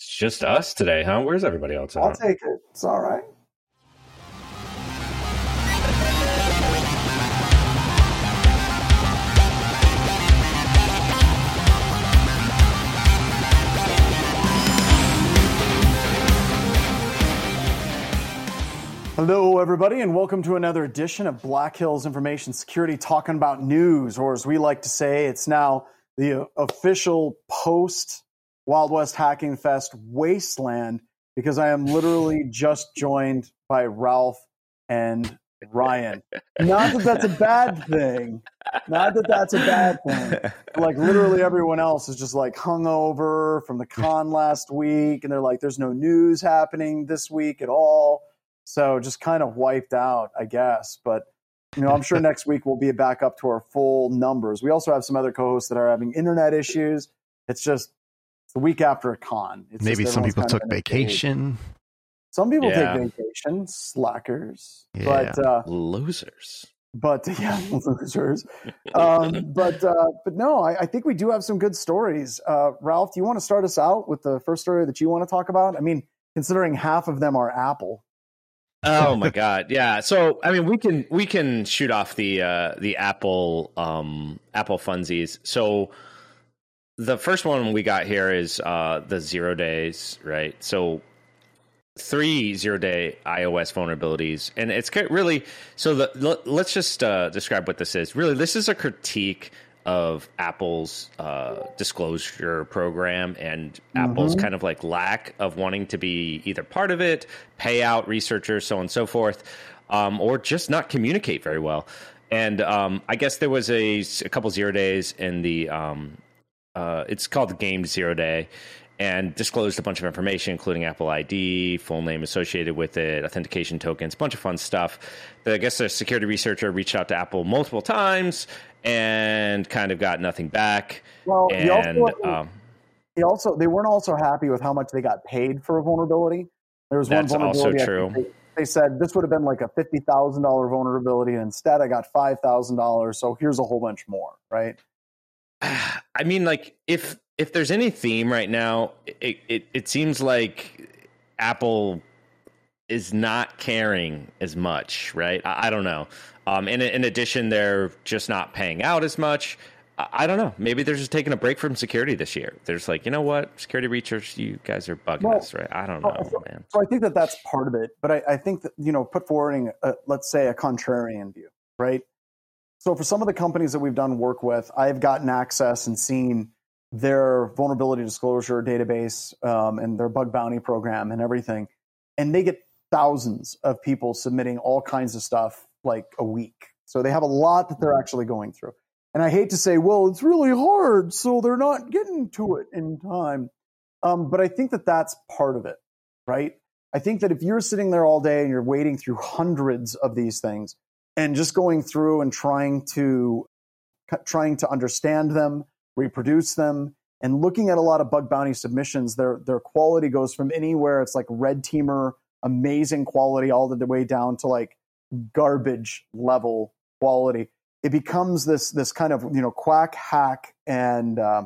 It's just us today, huh? Where's everybody else? I'll take it. It's all right. Hello, everybody, and welcome to another edition of Black Hills Information Security talking about news, or as we like to say, it's now the official post Wild West Hacking Fest wasteland because I am literally just joined by Ralph and Ryan. Not that that's a bad thing. Not that that's a bad thing. Like literally everyone else is just like hungover from the con last week, and they're like, "There's no news happening this week at all." So just kind of wiped out, I guess. But you know, I'm sure next week we'll be back up to our full numbers. We also have some other co-hosts that are having internet issues. It's just the week after a con. It's Maybe some people took vacation. Some people yeah. take vacation, slackers, yeah. but uh, losers. But yeah, losers. Um, but uh, but no, I, I, think we do have some good stories. Uh, Ralph, do you want to start us out with the first story that you want to talk about? I mean, considering half of them are Apple. Oh my god, yeah. So I mean, we can we can shoot off the uh, the Apple um, Apple funsies. So the first one we got here is uh, the zero days, right? So three zero day iOS vulnerabilities, and it's really so. The let's just uh, describe what this is. Really, this is a critique of Apple's uh, disclosure program and mm-hmm. Apple's kind of like lack of wanting to be either part of it, pay out researchers, so on and so forth, um, or just not communicate very well. And um, I guess there was a, a couple zero days in the, um, uh, it's called Game Zero Day, and disclosed a bunch of information, including Apple ID, full name associated with it, authentication tokens, a bunch of fun stuff. I guess a security researcher reached out to Apple multiple times and kind of got nothing back. Well, and, he also, um, he also they weren't also happy with how much they got paid for a vulnerability. There was one vulnerability. Also true. They, they, said this would have been like a fifty thousand dollar vulnerability, and instead I got five thousand dollars. So here's a whole bunch more, right? I mean, like if if there's any theme right now, it it, it seems like Apple is not caring as much, right? I, I don't know. Um, in, in addition, they're just not paying out as much. I, I, don't know. Maybe they're just taking a break from security this year. There's like, you know what, security research, you guys are bugging well, us, right? I don't know, so, man. So I think that that's part of it. But I, I think that, you know, put forwarding, a, let's say, a contrarian view, right? So for some of the companies that we've done work with, I've gotten access and seen their vulnerability disclosure database um, and their bug bounty program and everything. And they get thousands of people submitting all kinds of stuff like a week. So they have a lot that they're actually going through. And I hate to say, well, it's really hard, so they're not getting to it in time. Um, but I think that that's part of it, right? I think that if you're sitting there all day and you're wading through hundreds of these things and just going through and trying to trying to understand them, reproduce them, and looking at a lot of bug bounty submissions, their their quality goes from anywhere it's like red teamer, amazing quality, all the way down to like garbage level quality. It becomes this this kind of you know quack hack and uh,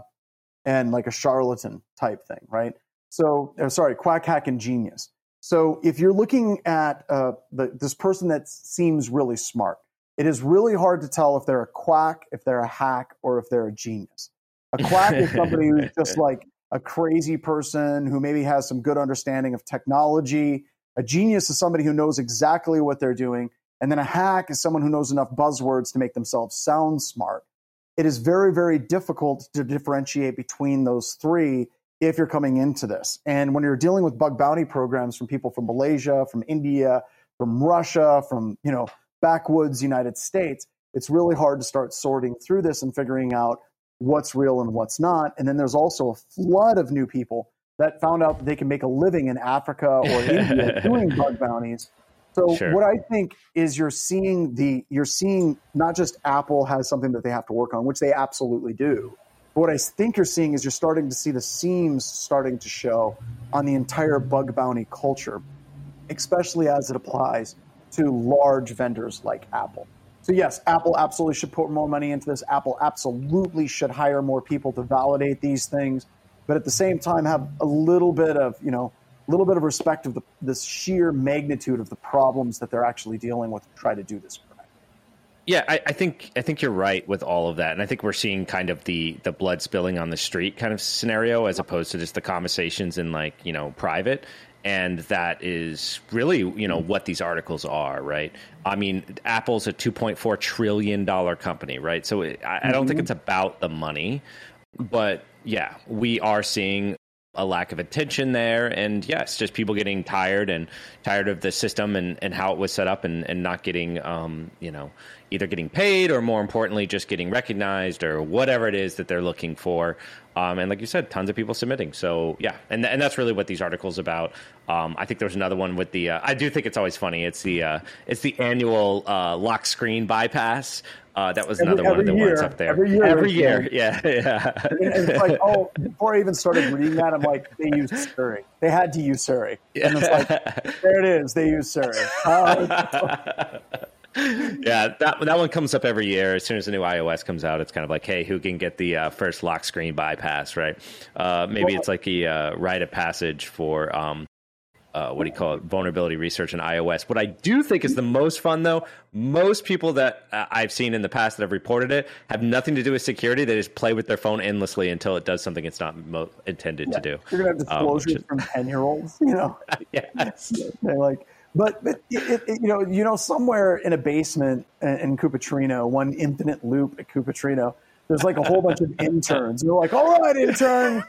and like a charlatan type thing, right? So uh, sorry, quack hack and genius. So if you're looking at uh, the, this person that seems really smart, it is really hard to tell if they're a quack, if they're a hack, or if they're a genius. A quack is somebody who's just like a crazy person who maybe has some good understanding of technology a genius is somebody who knows exactly what they're doing. And then a hack is someone who knows enough buzzwords to make themselves sound smart. It is very, very difficult to differentiate between those three if you're coming into this. And when you're dealing with bug bounty programs from people from Malaysia, from India, from Russia, from, you know, backwoods United States, it's really hard to start sorting through this and figuring out what's real and what's not. And then there's also a flood of new people that found out that they can make a living in Africa or India doing bug bounties. So sure. what I think is you're seeing the you're seeing not just Apple has something that they have to work on, which they absolutely do. But what I think you're seeing is you're starting to see the seams starting to show on the entire bug bounty culture, especially as it applies to large vendors like Apple. So yes, Apple absolutely should put more money into this. Apple absolutely should hire more people to validate these things. but at the same time have a little bit of you know a little bit of respect of the this sheer magnitude of the problems that they're actually dealing with to try to do this yeah, I, I, think I think you're right with all of that, and I think we're seeing kind of the the blood spilling on the street kind of scenario as opposed to just the conversations in like you know private, and that is really you know what these articles are, right? I mean, Apple's a 2.4 trillion dollar company, right? So it, I, I don't think mm-hmm. it's about the money, but yeah, we are seeing a lack of attention there. And yes just people getting tired and tired of the system and, and how it was set up and, and not getting um, you know either getting paid or more importantly just getting recognized or whatever it is that they're looking for. Um, and like you said tons of people submitting. So yeah and, and that's really what these articles about. Um, i think there's another one with the uh, i do think it's always funny. It's the uh, it's the annual uh, lock screen bypass uh, that was another every, one of the year, ones up there. Every year, every year, yeah, yeah. And, it's like, oh, before I even started reading that, I'm like, they used Siri. They had to use Siri. And it's like, there it is. They use Siri. Uh, yeah, that that one comes up every year. As soon as the new iOS comes out, it's kind of like, hey, who can get the uh, first lock screen bypass, right? Uh, maybe well, it's like a uh, rite of passage for um, uh, what do you call it? Vulnerability research in iOS. What I do think is the most fun, though, most people that uh, I've seen in the past that have reported it have nothing to do with security. They just play with their phone endlessly until it does something it's not mo- intended yeah, to do. You're gonna have disclosures um, is... from ten year olds, you know? yes. They're like but, but it, it, you know, you know, somewhere in a basement in Cupertino, one infinite loop at Cupertino, there's like a whole bunch of interns. And they're like, "All right, intern,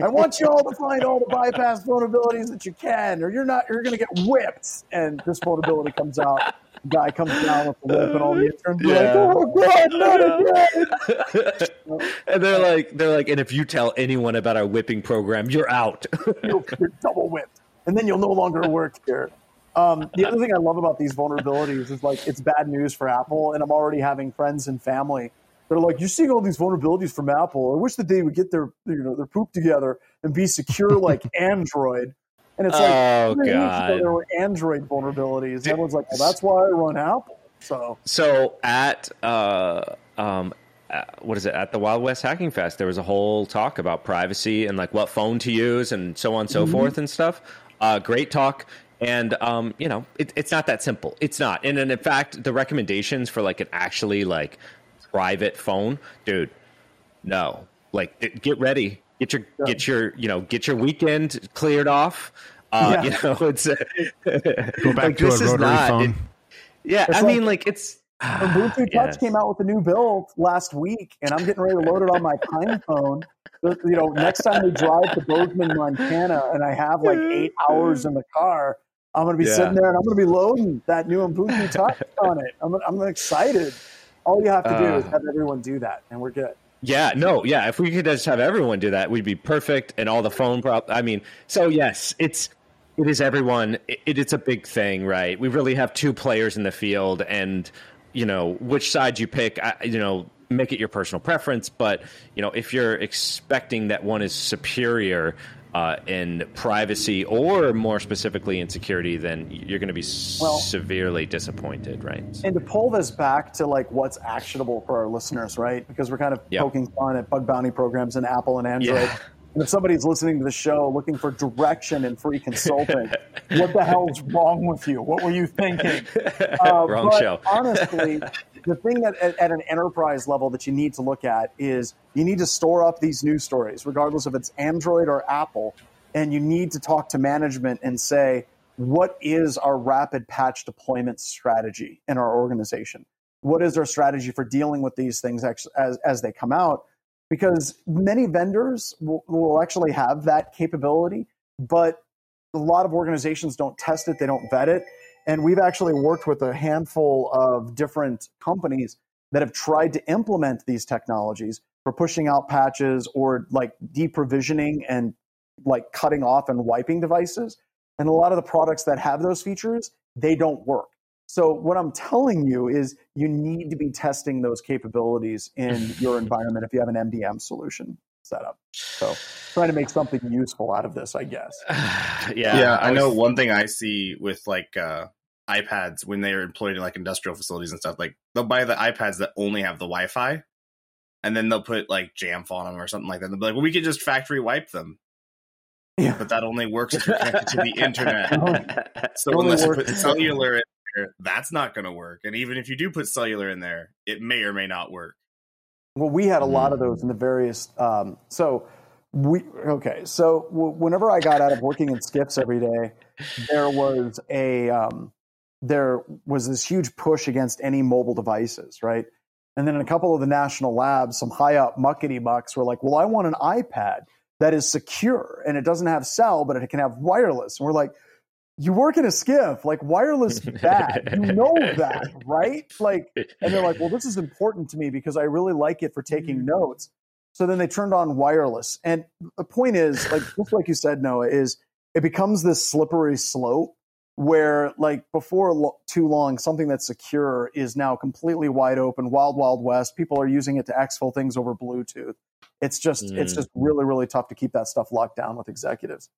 I want you all to find all the bypass vulnerabilities that you can, or you're not, you're going to get whipped." And this vulnerability comes out. The guy comes down with the whip, and all the interns yeah. like, "Oh God, not again!" and they're like, "They're like, and if you tell anyone about our whipping program, you're out. you're double whipped, and then you'll no longer work here." Um, the other thing I love about these vulnerabilities is like it's bad news for Apple, and I'm already having friends and family that are like, "You're seeing all these vulnerabilities from Apple. I wish that they would get their you know their poop together and be secure like Android." And it's like, oh god, there were Android vulnerabilities. And everyone's like, "Well, that's why I run Apple." So, so at uh, um, uh, what is it at the Wild West Hacking Fest? There was a whole talk about privacy and like what phone to use and so on and so mm-hmm. forth and stuff. Uh, great talk. And um, you know, it, it's not that simple. It's not. And, and in fact, the recommendations for like an actually like private phone, dude, no. Like, get ready, get your yeah. get your you know get your weekend cleared off. Uh, yeah. You know, it's uh, go back like, to a rotary not, phone. It, yeah, it's I like, mean, like it's. Bluetooth yeah. Touch came out with a new build last week, and I'm getting ready to load it on my Pine phone. You know, next time we drive to Bozeman, Montana, and I have like eight hours in the car, I'm going to be yeah. sitting there and I'm going to be loading that new Ubuntu touch on it. I'm, I'm excited. All you have to do uh, is have everyone do that, and we're good. Yeah, no, yeah. If we could just have everyone do that, we'd be perfect. And all the phone prop. I mean, so yes, it's it is everyone. It, it's a big thing, right? We really have two players in the field, and you know which side you pick. I, you know, make it your personal preference. But you know, if you're expecting that one is superior, uh, in privacy or more specifically in security, then you're going to be well, severely disappointed, right? And to pull this back to like what's actionable for our listeners, right? Because we're kind of yep. poking fun at bug bounty programs in Apple and Android. Yeah. And if somebody's listening to the show looking for direction and free consulting, what the hell's wrong with you? What were you thinking? Uh, Wrong show. honestly, the thing that at, at, an enterprise level that you need to look at is you need to store up these news stories, regardless if it's Android or Apple, and you need to talk to management and say, what is our rapid patch deployment strategy in our organization? What is our strategy for dealing with these things as, as they come out? Because many vendors will, will actually have that capability, but a lot of organizations don't test it, they don't vet it, and we've actually worked with a handful of different companies that have tried to implement these technologies for pushing out patches or like deprovisioning and like cutting off and wiping devices. And a lot of the products that have those features, they don't work. So what I'm telling you is you need to be testing those capabilities in your environment if you have an MDM solution set up. So trying to make something useful out of this, I guess. yeah. Yeah. I, I know one thing I see with like uh, iPads when they are employed in like industrial facilities and stuff, like they'll buy the iPads that only have the Wi Fi. and then they'll put like Jamf on them or something like that. They'll be like, well, we could just factory wipe them. Yeah. But that only works if you're connected to the internet. so unless you put cellular in there, that's not going to work. And even if you do put cellular in there, it may or may not work. Well, we had a lot of those in the various. Um, so we okay. So w- whenever I got out of working in SCIFs every day, there was a um, there was this huge push against any mobile devices, right? And then in a couple of the national labs, some high up muckety mucks were like, "Well, I want an iPad that is secure and it doesn't have cell, but it can have wireless." And we're like, "You work in a SCIF, like wireless bad. you know that, right?" Like, and they're like, "Well, this is important to me because I really like it for taking notes." So then they turned on wireless. And the point is, like just like you said, Noah, is it becomes this slippery slope where like before lo- too long something that's secure is now completely wide open wild wild west people are using it to exfil things over bluetooth it's just mm. it's just really really tough to keep that stuff locked down with executives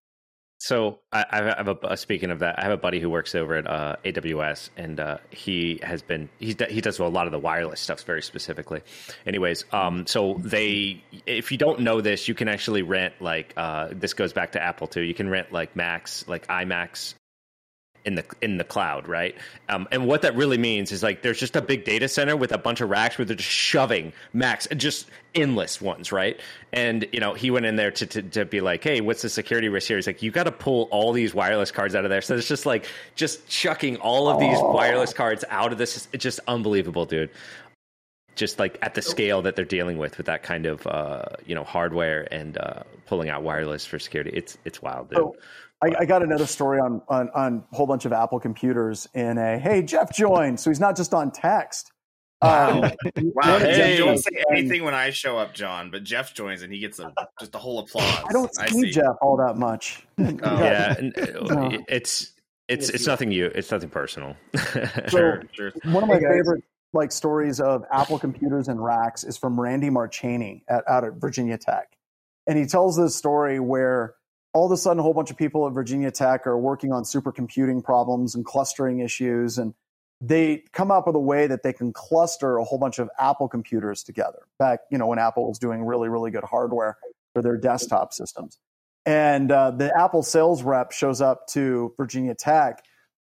so I, I have a speaking of that, I have a buddy who works over at uh, AWS, and uh, he has been he he does a lot of the wireless stuff very specifically. Anyways, um, so they if you don't know this, you can actually rent like uh, this goes back to Apple too. You can rent like Macs, like iMacs in the in the cloud, right? Um, and what that really means is like there's just a big data center with a bunch of racks where they're just shoving Macs, just endless ones, right? And you know, he went in there to, to, to be like, hey, what's the security risk here? He's like, you got to pull all these wireless cards out of there. So it's just like just chucking all of these wireless cards out of this. It's just unbelievable, dude. Just like at the scale that they're dealing with with that kind of uh, you know hardware and uh, pulling out wireless for security, it's it's wild, dude. So- I, I, got another story on, on, on a whole bunch of Apple computers in a hey Jeff joined, so he's not just on text. Um, wow! Hey, don't say anything when I show up, John. But Jeff joins and he gets a just a whole applause. I don't see, I see. Jeff all that much. Oh. yeah, no. it's it's it's nothing you. It's nothing personal. so sure, sure. One of my hey favorite like stories of Apple computers and racks is from Randy Marchany at, out at Virginia Tech, and he tells this story where all of a sudden a whole bunch of people at Virginia Tech are working on supercomputing problems and clustering issues and they come up with a way that they can cluster a whole bunch of Apple computers together. Back, you know, when Apple was doing really, really good hardware for their desktop systems. And uh, the Apple sales rep shows up to Virginia Tech,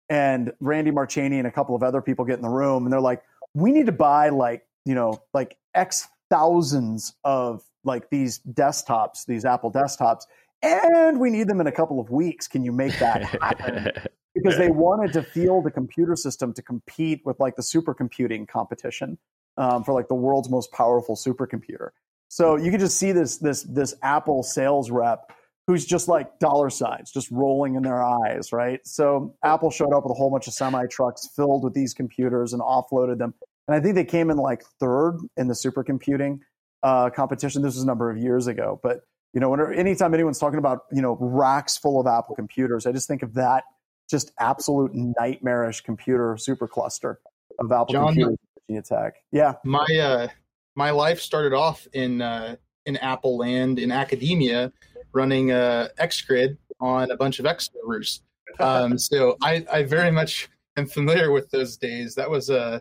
and Randy Marchany and a couple of other people get in the room, and they're like, "We need to buy like, you know, like X thousands of like these desktops, these Apple desktops, and we need them in a couple of weeks. Can you make that happen? because they wanted to field the computer system to compete with like the supercomputing competition um, for like the world's most powerful supercomputer. So you could just see this this this Apple sales rep who's just like dollar signs just rolling in their eyes, right? So Apple showed up with a whole bunch of semi trucks filled with these computers and offloaded them. And I think they came in like third in the supercomputing uh, competition. This was a number of years ago, but you know, whenever, anytime anyone's talking about, you know, racks full of Apple computers, I just think of that just absolute nightmarish computer supercluster of Apple John, computers Virginia Tech. Yeah. My, uh, my life started off in, uh, in Apple land in academia running, uh, XGrid on a bunch of Expo roofs. Um, so I, I very much am familiar with those days. That was a,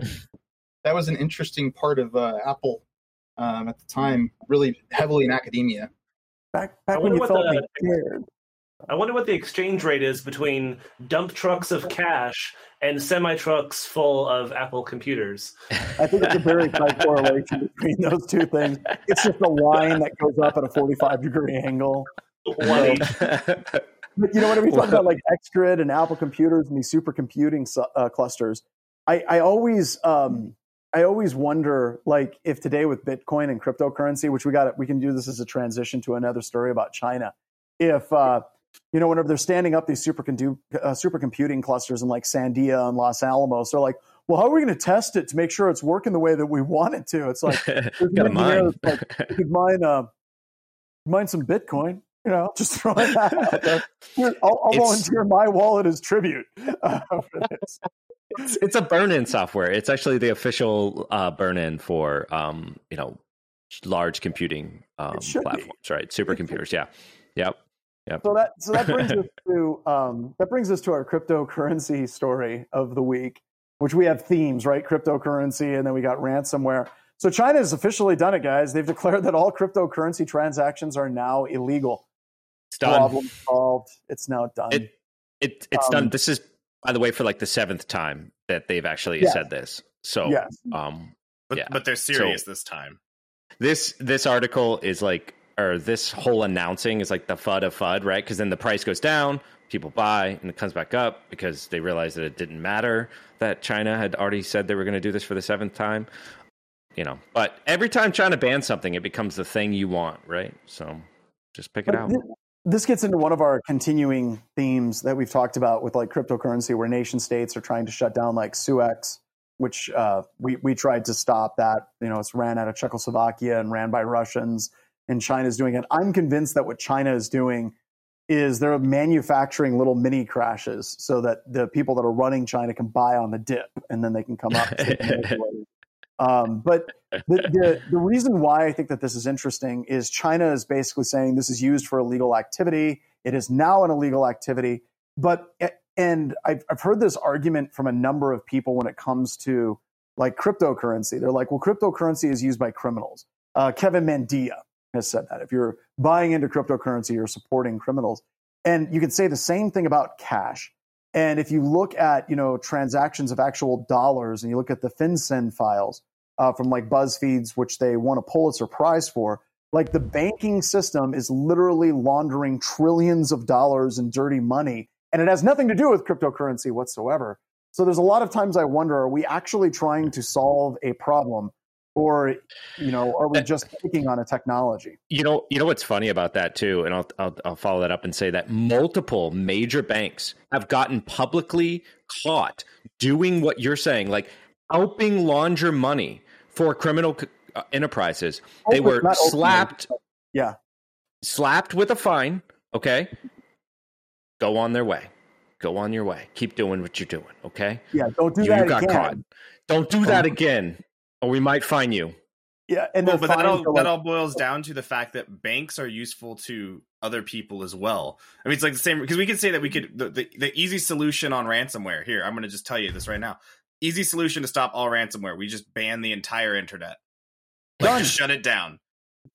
that was an interesting part of, uh, Apple, um, at the time, really heavily in academia. Back, back when you felt the, scared. I wonder what the exchange rate is between dump trucks of cash and semi trucks full of Apple computers. I think it's a very tight correlation between those two things. It's just a line that goes up at a 45 degree angle. One But you know, when we talk about like XGrid and Apple computers and these supercomputing uh, clusters, I, I always um, I always wonder, like, if today with Bitcoin and cryptocurrency, which we got, we can do this as a transition to another story about China. If uh, you know, whenever they're standing up these supercomputing, uh, supercomputing clusters in like Sandia and Los Alamos, they're like, "Well, how are we going to test it to make sure it's working the way that we want it to?" It's like, got mine. Like, you could mine, uh, mine some Bitcoin. You know, just throwing that out there. I'll, I'll volunteer my wallet as tribute uh, for this it's, it's a burn-in software. It's actually the official uh, burn-in for um, you know large computing um, platforms, be. right? Supercomputers. Yeah. Yep. Yep. So that so that brings us to um, that brings us to our cryptocurrency story of the week, which we have themes, right? Cryptocurrency, and then we got ransomware. So China has officially done it, guys. They've declared that all cryptocurrency transactions are now illegal. It's done. Problem solved. It's now done. It, it it's Um, done. This is, by the way, for like the seventh time that they've actually Yes. said this. So, Yes. um, But Yeah. but they're serious this time. this this article is like, or this whole announcing is like the fud of fud, right? Because then the price goes down, people buy, and it comes back up because they realize that it didn't matter that China had already said they were going to do this for the seventh time. You know, but every time China bans something, it becomes the thing you want, right? So just pick it out. Thi- This gets into one of our continuing themes that we've talked about with like cryptocurrency, where nation states are trying to shut down like SUEX, which uh, we we tried to stop that. You know, it's ran out of Czechoslovakia and ran by Russians, and China's doing it. I'm convinced that what China is doing is they're manufacturing little mini crashes so that the people that are running China can buy on the dip, and then they can come up. and take advantage of it. Um, but the, the, the reason why I think that this is interesting is China is basically saying this is used for illegal activity. It is now an illegal activity. But, and I've, I've heard this argument from a number of people when it comes to like cryptocurrency. They're like, well, cryptocurrency is used by criminals. Uh, Kevin Mandia has said that. If you're buying into cryptocurrency, you're supporting criminals. And you can say the same thing about cash. And if you look at you know transactions of actual dollars, and you look at the FinCEN files uh, from like BuzzFeed's, which they won a Pulitzer Prize for, like the banking system is literally laundering trillions of dollars in dirty money, and it has nothing to do with cryptocurrency whatsoever. So there's a lot of times I wonder: Are we actually trying to solve a problem, or you know, are we just taking on a technology? You know, you know what's funny about that too, and I'll, I'll I'll follow that up and say that multiple major banks have gotten publicly caught doing what you're saying, like helping launder money for criminal uh, enterprises. They were slapped, yeah. slapped with a fine. Okay, go on their way. Go on your way. Keep doing what you're doing. Okay, Yeah, don't do you, that you got again. caught. Don't do that again, or we might fine you. Yeah, and Well, but that all are that all boils down to the fact that banks are useful to other people as well. I mean, it's like the same because we could say that we could the, the, the easy solution on ransomware. Here, I'm going to just tell you this right now. Easy solution to stop all ransomware. We just ban the entire internet. Like Done. just shut it down.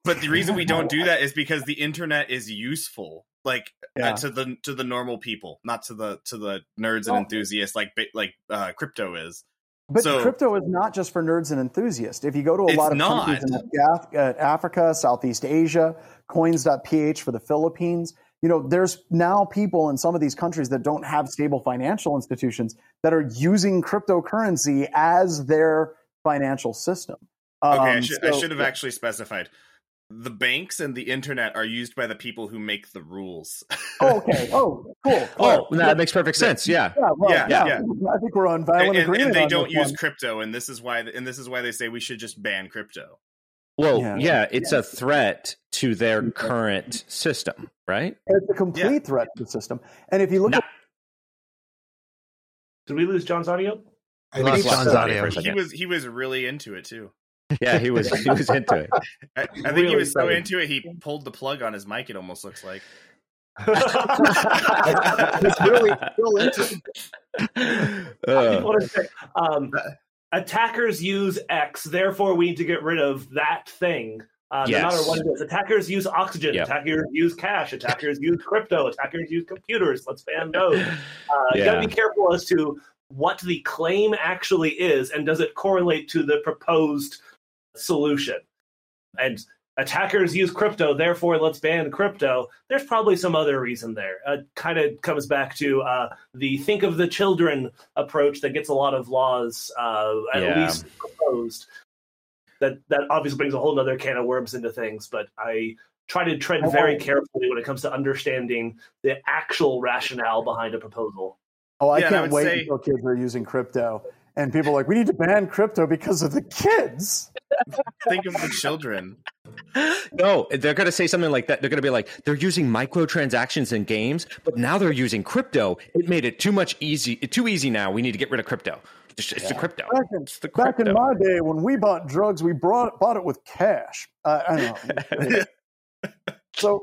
But the reason we don't do that is because the internet is useful, like uh, to the to the normal people, not to the to the nerds and Well- enthusiasts like like uh, crypto is. But So- crypto is not just for nerds and enthusiasts. If you go to a lot of not. countries in uh, Africa, Southeast Asia, coins.ph for the Philippines, you know, there's now people in some of these countries that don't have stable financial institutions that are using cryptocurrency as their financial system. Okay, I Um, should, I should have actually specified. The banks and the internet are used by the people who make the rules. Oh, okay. Oh, cool. Oh, cool. that makes perfect sense. Yeah. yeah, well, yeah, yeah, yeah. I think we're on violent and- agreement. and they on don't this use one. crypto, and this is why and this is why they say we should just ban crypto. Well, Yeah. yeah, it's a threat to their current system, right? It's a complete threat to the system. And if you look No. at Did we lose John's audio? I Lost think John's so. audio. He was he was really into it too. Yeah, he was he was into it. I, I think Really he was so excited. into it he pulled the plug on his mic. It almost looks like. It's really still into I Uh, want to say, um, attackers use X, therefore we need to get rid of that thing. Uh, Yes. No matter what it is, attackers use oxygen, Yep. attackers use cash, attackers use crypto, attackers use computers. Let's ban those. Uh, You Yeah. got to be careful as to what the claim actually is, and does it correlate to the proposed solution? And attackers use crypto, therefore let's ban crypto. There's probably some other reason there. It kind of comes back to uh, the think of the children approach that gets a lot of laws uh, at Yeah. least proposed. That that obviously brings a whole other can of worms into things, but I try to tread very carefully when it comes to understanding the actual rationale behind a proposal. Oh, I Yeah, can't would wait say- until kids are using crypto. And people are like, we need to ban crypto because of the kids. Think of the children. no, they're going to say something like that. They're going to be like, they're using microtransactions in games, but now they're using crypto. It made it too much easy, too easy. Now we need to get rid of crypto. It's, it's the crypto. Back in, It's the back in my day, when we bought drugs, we brought, bought it with cash. Uh, I don't know. so,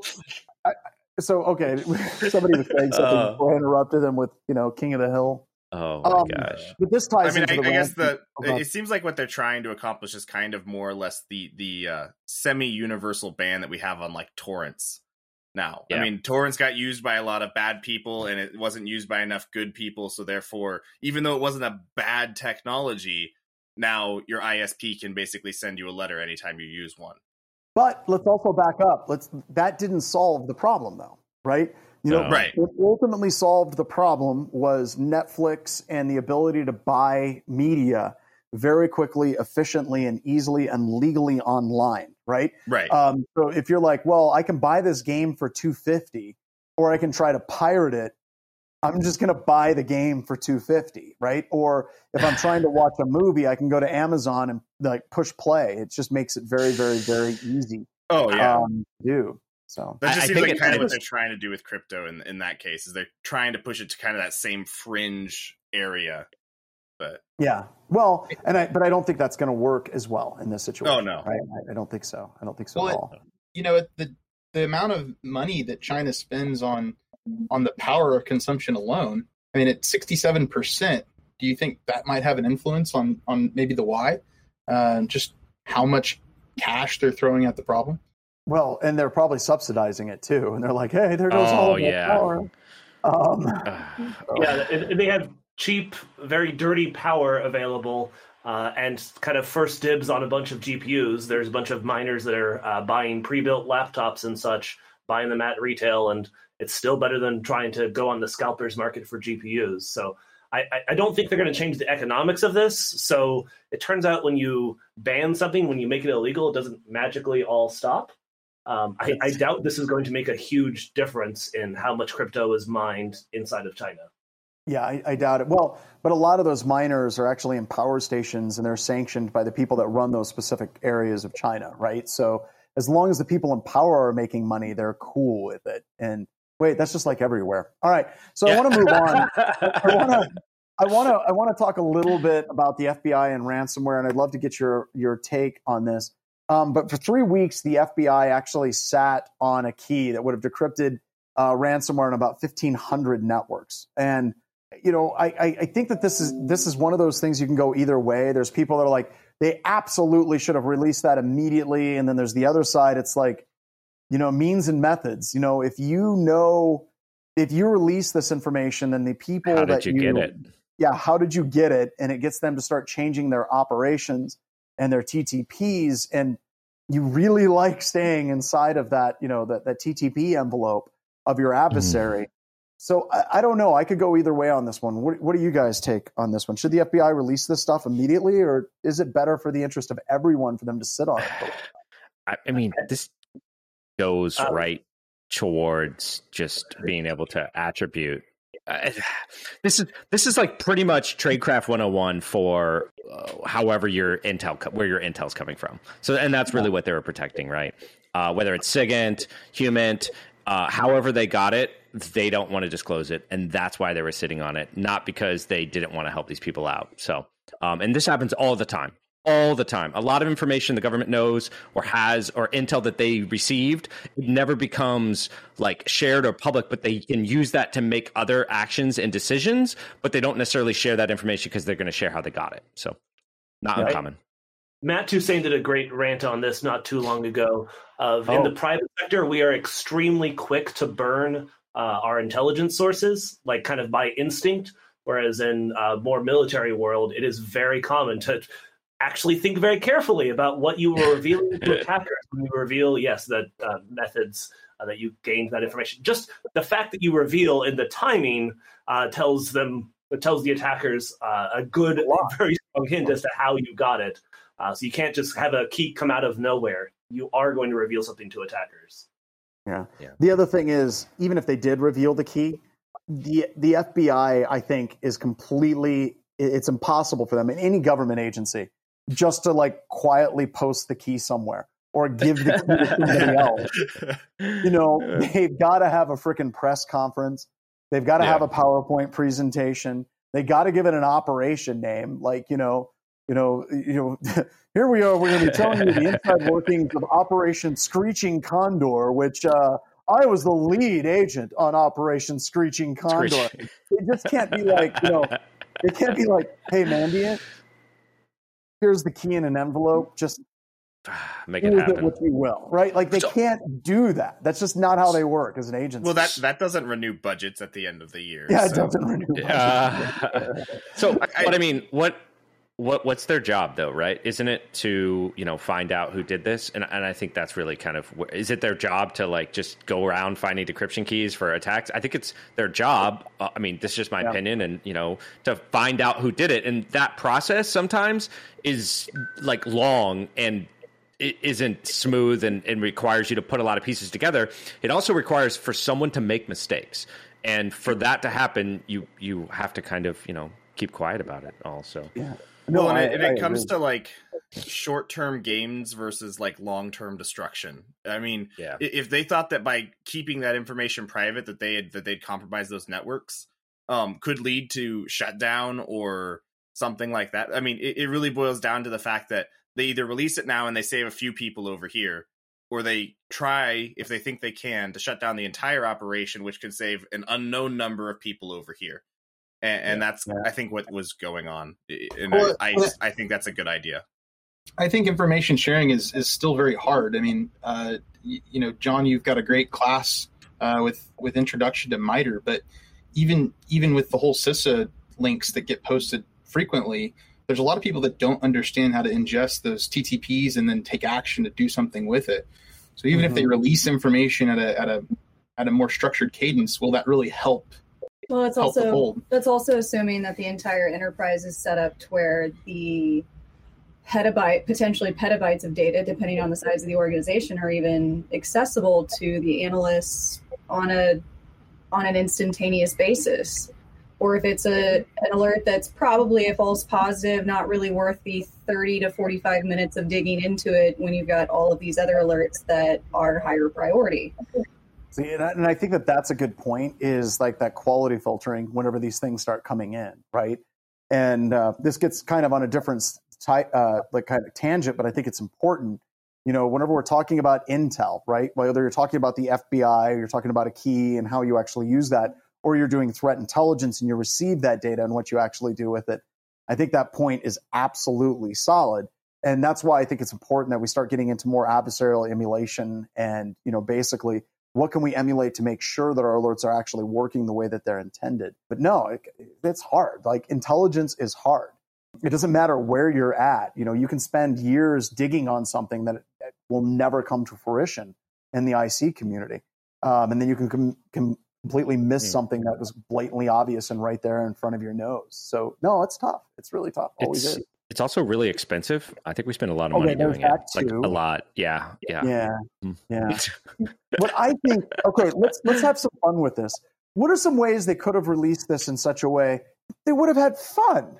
I, so okay. Somebody was saying something Uh. before I interrupted them with, you know, King of the Hill. Oh my um, gosh! But this ties. I mean, I, I guess the it seems like what they're trying to accomplish is kind of more or less the the uh, semi universal ban that we have on like torrents now. Yeah. I mean, torrents got used by a lot of bad people, and it wasn't used by enough good people. So therefore, even though it wasn't a bad technology, now your ISP can basically send you a letter anytime you use one. But let's also back up. Let's that didn't solve the problem though, right? You know, right. what ultimately solved the problem was Netflix and the ability to buy media very quickly, efficiently, and easily and legally online, right? Right. Um, so if you're like, well, I can buy this game for 250 or I can try to pirate it, I'm just going to buy the game for 250, right? Or if I'm trying to watch a movie, I can go to Amazon and like push play. It just makes it very, very, very easy. Oh yeah, um, do so. That just I, seems I like kind of what they're trying to do with crypto in in that case. Is they're trying to push it to kind of that same fringe area. But yeah, well, and I but I don't think that's going to work as well in this situation. Oh no, right? I, I don't think so. I don't think so well, at all. you know, the the amount of money that China spends on on the power of consumption alone. I mean, at 67%, do you think that might have an influence on, on maybe the why? Uh, just how much cash they're throwing at the problem? Well, and they're probably subsidizing it too. And they're like, hey, there goes oh, all of yeah. power. Um, yeah, they have cheap, very dirty power available. Uh, and kind of first dibs on a bunch of GPUs. There's a bunch of miners that are uh, buying pre-built laptops and such, buying them at retail, and it's still better than trying to go on the scalpers market for GPUs. So I, I don't think they're going to change the economics of this. So it turns out when you ban something, when you make it illegal, it doesn't magically all stop. Um, I, I, doubt this is going to make a huge difference in how much crypto is mined inside of China. Yeah, I, I, doubt it. Well, but a lot of those miners are actually in power stations and they're sanctioned by the people that run those specific areas of China, right? So as long as the people in power are making money, they're cool with it. And Wait, that's just like everywhere. All right. So yeah. I want to move on. I want to I want to I want to talk a little bit about the FBI and ransomware, and I'd love to get your your take on this. Um, but for three weeks, the FBI actually sat on a key that would have decrypted uh, ransomware in about 1,500 networks. And you know, I, I think that this is this is one of those things you can go either way. There's people that are like they absolutely should have released that immediately, and then there's the other side. It's like you know, means and methods. You know, if you know, if you release this information, then the people how did you, you get it? Yeah, how did you get it? And it gets them to start changing their operations and their TTPs. And you really like staying inside of that, you know, that, that TTP envelope of your mm-hmm. adversary. Mm. So I, I, don't know. I could go either way on this one. What, what do you guys take on this one? Should the FBI release this stuff immediately, or is it better for the interest of everyone for them to sit on it? I, I mean, this goes um, right towards just being able to attribute this is this is like pretty much tradecraft 101 for uh, however your intel where your intel's coming from. So and that's really what they were protecting right? Uh, whether it's sigint humint uh, however they got it they don't want to disclose it and that's why they were sitting on it not because they didn't want to help these people out. So um, and this happens all the time all the time. A lot of information the government knows or has or intel that they received, it never becomes like shared or public, but they can use that to make other actions and decisions, but they don't necessarily share that information because they're going to share how they got it. So not right. uncommon. Matt Toussain did a great rant on this not too long ago. Of oh. in the private sector, we are extremely quick to burn uh, our intelligence sources, like kind of by instinct. Whereas in uh, more military world, it is very common to actually think very carefully about what you were revealing to attackers when you reveal, yes, the uh, methods uh, that you gained that information. Just the fact that you reveal in the timing uh, tells them it tells the attackers uh, a good, very strong hint as to how you got it. Uh, so you can't just have a key come out of nowhere. You are going to reveal something to attackers. Yeah. yeah. The other thing is, even if they did reveal the key, the the FBI, I think, is completely. It's impossible for them in any government agency just to like quietly post the key somewhere or give the key to somebody else. You know, they've got to have a freaking press conference. They've got to yeah. have a PowerPoint presentation. They got to give it an operation name, like you know, you know, you know. here we are. We're going to be telling you the inside workings of Operation Screeching Condor, which uh, I was the lead agent on Operation Screeching Condor. It just can't be like you know it can't be like, hey, Mandiant, here's the key in an envelope. Just make it happen. It what you will, right? Like they so, can't do that. That's just not how they work as an agency. Well, that that doesn't renew budgets at the end of the year. Yeah, so. it doesn't renew. Uh, so, I, but I mean, what what what's their job though, right? Isn't it to you know find out who did this? And and I think that's really kind of is it their job to like just go around finding decryption keys for attacks? I think it's their job. Uh, I mean, this is just my yeah. opinion, and you know to find out who did it. And that process sometimes is like long and it isn't smooth and, and requires you to put a lot of pieces together. It also requires for someone to make mistakes, and for that to happen, you you have to kind of you know keep quiet about it. Also, yeah. No, well, and, I, it, and it comes to like short term gains versus like long term destruction. I mean, yeah. if they thought that by keeping that information private that they had that they'd compromise those networks, um, could lead to shutdown or something like that. I mean, it, it really boils down to the fact that they either release it now and they save a few people over here, or they try, if they think they can, to shut down the entire operation, which could save an unknown number of people over here and, and that's yeah. I think what was going on, and well, I, I, I think that's a good idea. I think information sharing is is still very hard. I mean, uh, you, you, know, John, you've got a great class uh, with with introduction to MITRE, but even even with the whole CISA links that get posted frequently, there's a lot of people that don't understand how to ingest those TTPs and then take action to do something with it. So even mm-hmm. if they mm-hmm. release information at a at a at a more structured cadence, will that really help well, it's also that's also assuming that the entire enterprise is set up to where the petabyte, potentially petabytes of data, depending on the size of the organization, are even accessible to the analysts on a on an instantaneous basis. Or if it's a an alert that's probably a false positive, not really worth the 30 to 45 minutes of digging into it when you've got all of these other alerts that are higher priority. See, and I, and I think that that's a good point. Is like that quality filtering whenever these things start coming in, right? And uh, this gets kind of on a different type, uh, like kind of tangent, but I think it's important. You know, whenever we're talking about intel, right? Whether you're talking about the FBI, or you're talking about a key and how you actually use that, or you're doing threat intelligence and you receive that data and what you actually do with it. I think that point is absolutely solid and that's why I think it's important that we start getting into more adversarial emulation and you know basically what can we emulate to make sure that our alerts are actually working the way that they're intended? But no it, it's hard. Like intelligence is hard. It doesn't matter where you're at. You know you can spend years digging on something that will never come to fruition in the ic community um, and then you can com- com- completely miss mm. something that was blatantly obvious and right there in front of your nose. So no it's tough. It's really tough. Always it's, is it's also really expensive. I think we spend a lot of money doing it. Like a lot. Yeah. Yeah. Yeah. Mm. Yeah. but I think okay, let's let's have some fun with this. What are some ways they could have released this in such a way they would have had fun?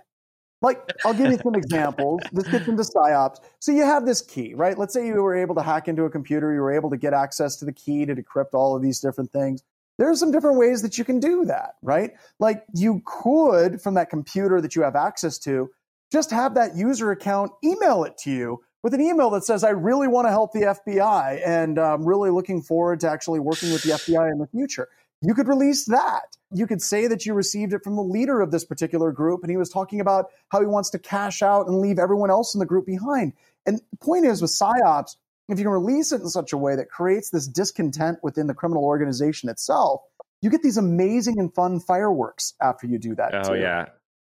Like, I'll give you some examples. This gets into psyops. So you have this key, right? Let's say you were able to hack into a computer, you were able to get access to the key to decrypt all of these different things. There are some different ways that you can do that, right? Like you could, from that computer that you have access to, just have that user account email it to you with an email that says, I really want to help the FBI and I'm really looking forward to actually working with the FBI in the future. You could release that. You could say that you received it from the leader of this particular group and he was talking about how he wants to cash out and leave everyone else in the group behind. And the point is with PSYOPs, if you can release it in such a way that creates this discontent within the criminal organization itself, you get these amazing and fun fireworks after you do that. Oh, too. yeah.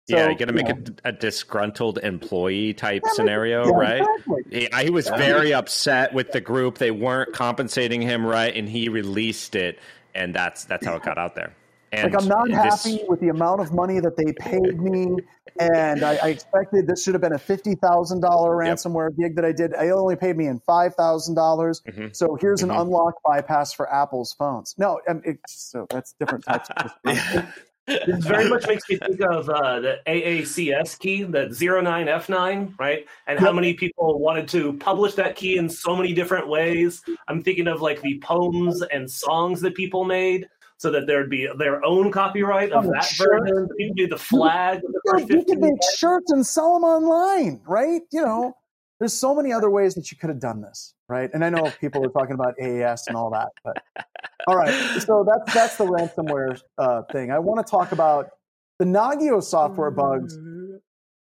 So, yeah, you got to make it a, disgruntled employee type yeah, scenario, yeah, right? Exactly. He, was very upset with the group; they weren't compensating him right, and he released it, and that's that's how it got out there. And like I'm not this, happy with the amount of money that they paid me, and I, I expected this should have been a fifty thousand dollar ransomware yep. gig that I did. I only paid me in five thousand dollars. Mm-hmm. So here's mm-hmm. an unlock bypass for Apple's phones. No, it, so that's different types. of This very much makes me think of uh, the AACS key, the 09F9, right? And how many people wanted to publish that key in so many different ways. I'm thinking of like the poems and songs that people made so that there'd be their own copyright of oh, that sure. version. People do the flag. The you could make shirts and sell them online, right? You know, there's so many other ways that you could have done this, right? And I know people are talking about AES and all that, but all right. So that's that's the ransomware uh, thing. I want to talk about the Nagios software bugs.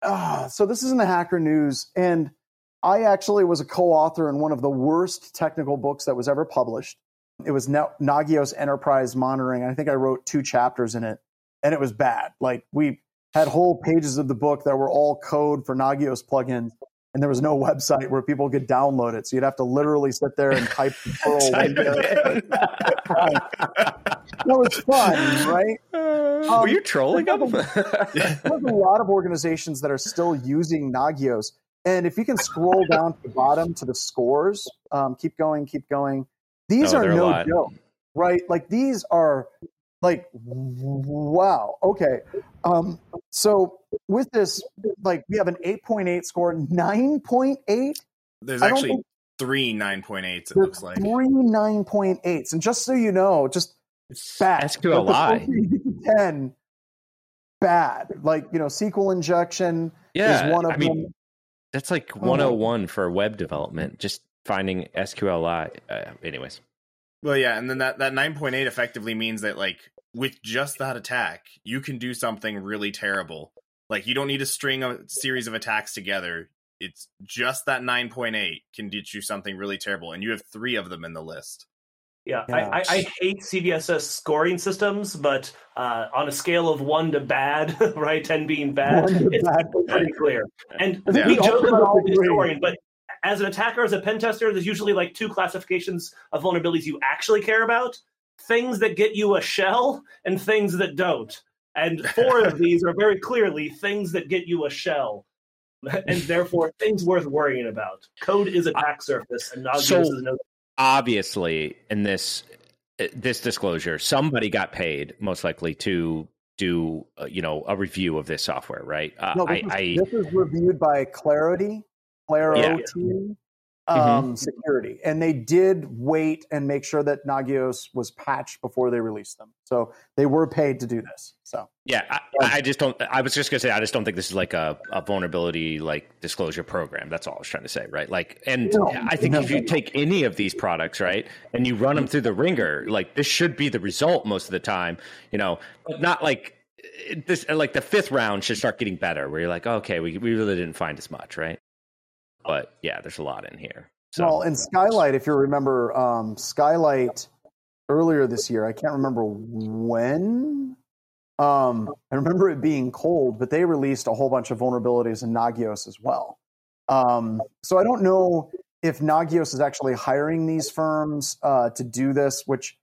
Uh, so this is in the hacker news, and I actually was a co-author in one of the worst technical books that was ever published. It was Nagios Enterprise Monitoring. I think I wrote two chapters in it, and it was bad. Like we had whole pages of the book that were all code for Nagios plugins, and there was no website where people could download it. So you'd have to literally sit there and type the Perl. that was fun, right? Um, Were you trolling them? There's a lot of organizations that are still using Nagios. And if you can scroll down to the bottom to the scores, um, keep going, keep going. These oh, are no joke, right? Like these are like wow. Okay. Um, so with this, like we have an 8.8 score, 9.8. There's actually think, three 9.8s, it looks like. Three 9.8s. And just so you know, just bad. SQLI. 10, bad. Like, you know, SQL injection yeah, is one of I mean, them. That's like 101 for web development, just finding SQLI. Uh, anyways. Well, yeah, and then that that 9.8 effectively means that like with just that attack, you can do something really terrible. Like you don't need to string a series of attacks together. It's just that 9.8 can get you something really terrible, and you have three of them in the list. Yeah, yeah. I, I, I, hate CVSS scoring systems, but uh, on a scale of one to bad, right, ten being bad, it's bad. pretty clear. And yeah. we joke about the scoring, but as an attacker, as a pen tester, there's usually like two classifications of vulnerabilities you actually care about: things that get you a shell and things that don't. And four of these are very clearly things that get you a shell and therefore things worth worrying about. Code is a attack surface, and Nagios so, is no obviously in this this disclosure, somebody got paid most likely to do uh, you know a review of this software, right? Uh, no, this, I, is, I, this is reviewed by Claroty, Claro team, mm-hmm. um, mm-hmm. security, and they did wait and make sure that Nagios was patched before they released them. So they were paid to do this. So yeah, I, I just don't. I was just gonna say I just don't think this is like a, a vulnerability like disclosure program. That's all I was trying to say, right? Like, and no, I think no, if you take any of these products, right, and you run them through the ringer, like this should be the result most of the time, you know, but not like this. Like the fifth round should start getting better, where you're like, okay, we we really didn't find as much, right? But yeah, there's a lot in here. So, well, and Skylight, if you remember, um, Skylight earlier this year, I can't remember when. Um, I remember it being cold, but they released a whole bunch of vulnerabilities in Nagios as well. Um, so I don't know if Nagios is actually hiring these firms uh, to do this, which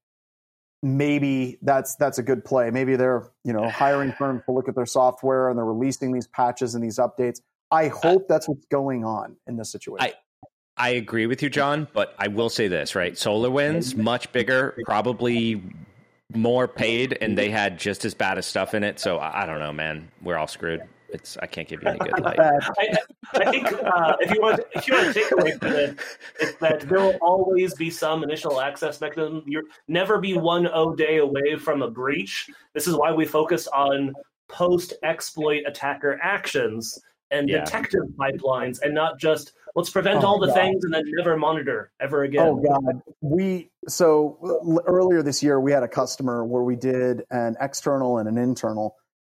maybe that's that's a good play. Maybe they're you know hiring firms to look at their software and they're releasing these patches and these updates. I hope that's what's going on in this situation. I, I agree with you, John, but I will say this, right? SolarWinds, much bigger, probably more paid, and they had just as bad as stuff in it. So I, I don't know, man. We're all screwed. It's I can't give you any good light. I, I, think uh, if you want, if you want to take away from it, it's that there will always be some initial access mechanism. You're never be one O day away from a breach. This is why we focus on post exploit attacker actions and yeah. detective pipelines, and not just Let's prevent oh, all the God. things and then never monitor ever again. Oh God, we so earlier this year we had a customer where we did an external and an internal,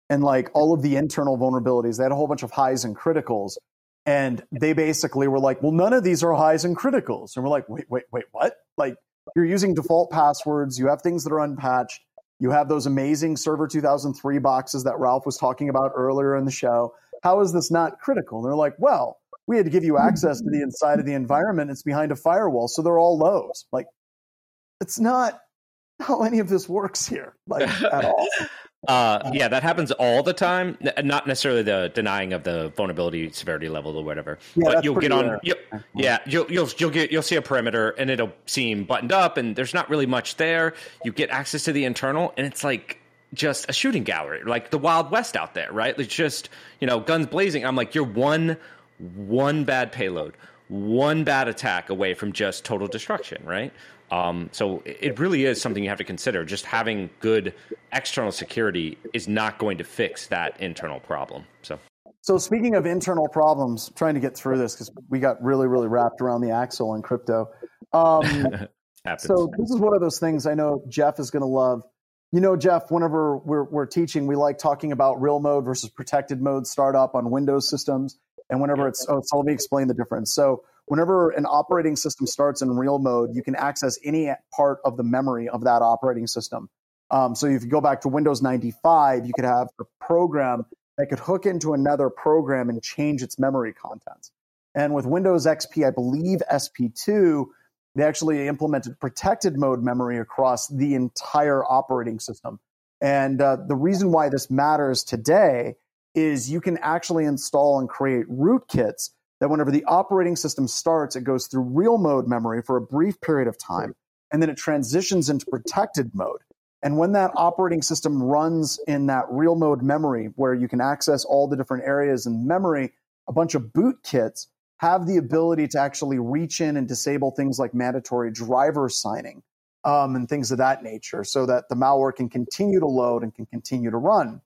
and like all of the internal vulnerabilities, they had a whole bunch of highs and criticals, and they basically were like, "Well, none of these are highs and criticals," and we're like, "Wait, wait, wait, what?" Like you're using default passwords, you have things that are unpatched, you have those amazing Server 2003 boxes that Ralph was talking about earlier in the show. How is this not critical? And they're like, well we had to give you access to the inside of the environment. It's behind a firewall, so they're all lows. Like, it's not how any of this works here, like at all. Uh, yeah, that happens all the time. Not necessarily the denying of the vulnerability severity level or whatever, yeah, but you'll get on. You'll, yeah, you'll you'll you'll get you'll see a perimeter and it'll seem buttoned up, and there's not really much there. You get access to the internal, and it's like just a shooting gallery, like the Wild West out there, right? It's just you know guns blazing. I'm like, you're one one bad payload, one bad attack away from just total destruction, right? Um, so it really is something you have to consider. Just having good external security is not going to fix that internal problem. So. So speaking of internal problems, trying to get through this because we got really, really wrapped around the axle in crypto. Um, so this is one of those things I know Jeff is going to love. You know, Jeff, whenever we're, we're teaching, we like talking about real mode versus protected mode startup on Windows systems. And whenever it's, oh, so let me explain the difference. So, whenever an operating system starts in real mode, you can access any part of the memory of that operating system. Um, so, if you go back to Windows 95, you could have a program that could hook into another program and change its memory contents. And with Windows XP, I believe SP2, they actually implemented protected mode memory across the entire operating system. And uh, the reason why this matters today is you can actually install and create rootkits that whenever the operating system starts, it goes through real mode memory for a brief period of time, and then it transitions into protected mode. And when that operating system runs in that real mode memory, where you can access all the different areas in memory, a bunch of boot kits have the ability to actually reach in and disable things like mandatory driver signing um, and things of that nature so that the malware can continue to load and can continue to run.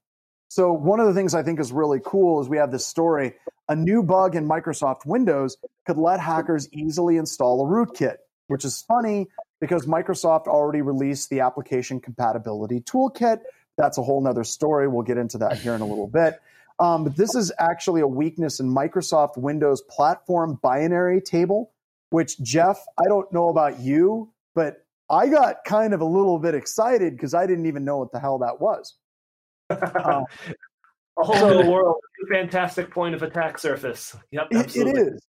So, one of the things I think is really cool is we have this story. A new bug in Microsoft Windows could let hackers easily install a rootkit, which is funny because Microsoft already released the application compatibility toolkit. That's a whole nother story. We'll get into that here in a little bit. Um, but this is actually a weakness in Microsoft Windows platform binary table, which, Jeff, I don't know about you, but I got kind of a little bit excited because I didn't even know what the hell that was. Uh, a whole so, new world, fantastic point of attack surface. Yep, it, it is.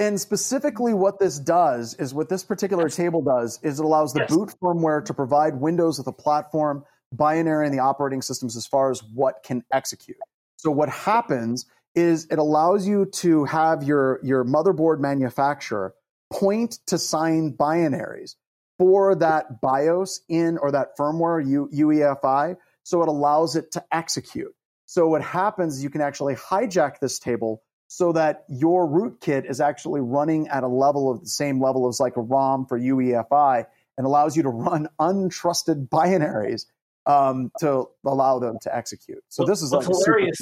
And specifically, what this does is what this particular table does is it allows the yes. boot firmware to provide Windows with a platform binary in the operating systems as far as what can execute. So what happens is it allows you to have your, your motherboard manufacturer point to sign binaries for that BIOS in or that firmware U, UEFI. So it allows it to execute. So what happens is you can actually hijack this table so that your rootkit is actually running at a level of the same level as like a ROM for UEFI and allows you to run untrusted binaries um, to allow them to execute. So well, this is like hilarious.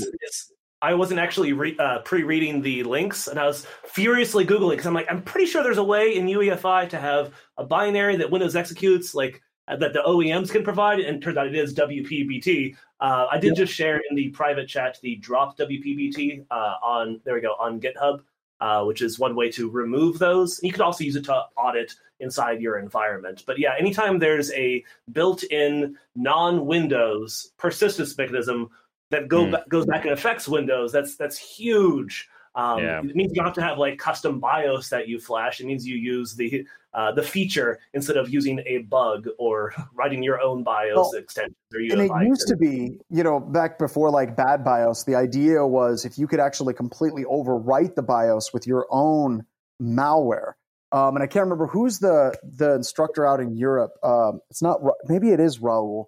I wasn't actually re- uh, pre-reading the links, and I was furiously googling because I'm like, I'm pretty sure there's a way in UEFI to have a binary that Windows executes, like uh, that the OEMs can provide, and turns out it is WPBT. Uh, I did yep. just share in the private chat the drop WPBT uh, on there we go on GitHub, uh, which is one way to remove those. You could also use it to audit inside your environment. But yeah, anytime there's a built-in non-Windows persistence mechanism that go mm. ba- goes back and affects Windows, that's that's huge. Um, yeah. It means you don't have to have like custom BIOS that you flash. It means you use the uh, the feature instead of using a bug or writing your own BIOS well, extension. and it used to be, you know, back before like bad BIOS, the idea was if you could actually completely overwrite the BIOS with your own malware. Um, and I can't remember who's the the instructor out in Europe. Um, it's not maybe it is Raul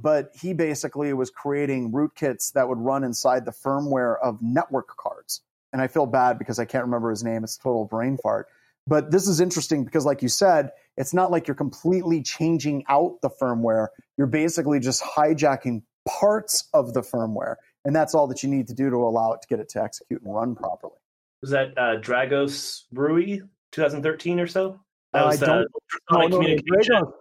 but he basically was creating rootkits that would run inside the firmware of network cards. And I feel bad because I can't remember his name. It's total brain fart. But this is interesting because, like you said, it's not like you're completely changing out the firmware. You're basically just hijacking parts of the firmware. And that's all that you need to do to allow it to get it to execute and run properly. Was that uh, Dragos Ruiu 2013 or so? That was I don't, uh, no, no, Dragos,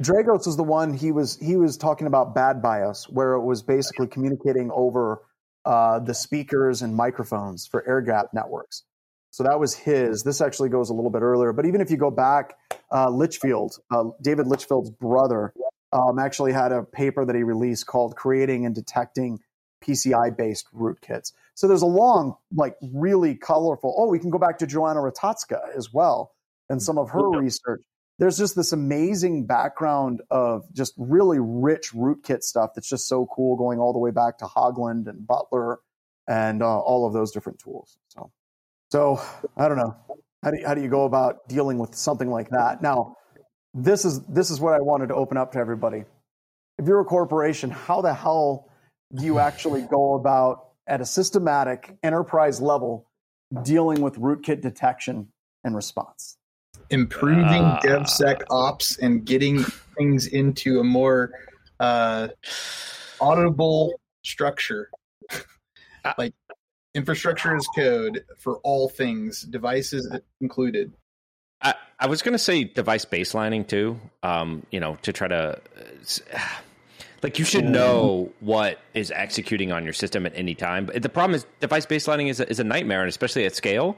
Dragos is the one he was he was talking about bad BIOS, where it was basically communicating over uh, the speakers and microphones for air gap networks. So that was his. This actually goes a little bit earlier, but even if you go back, uh, Litchfield, uh, David Litchfield's brother, um, actually had a paper that he released called "Creating and Detecting PCI-based rootkits." So there's a long, like, really colorful. Oh, we can go back to Joanna Rutkowska as well and some of her research there's just this amazing background of just really rich rootkit stuff that's just so cool going all the way back to Hoglund and Butler and uh, all of those different tools. So, so I don't know. How do, you, how do you go about dealing with something like that? Now, this is this is what I wanted to open up to everybody. If you're a corporation, how the hell do you actually go about at a systematic enterprise level dealing with rootkit detection and response? Improving uh, DevSecOps and getting things into a more uh, audible structure. Uh, like infrastructure as code for all things, devices included. I, I was going to say device baselining too. Um, you know, to try to. Like you should know what is executing on your system at any time. But the problem is device baselining is a, is a nightmare, and especially at scale,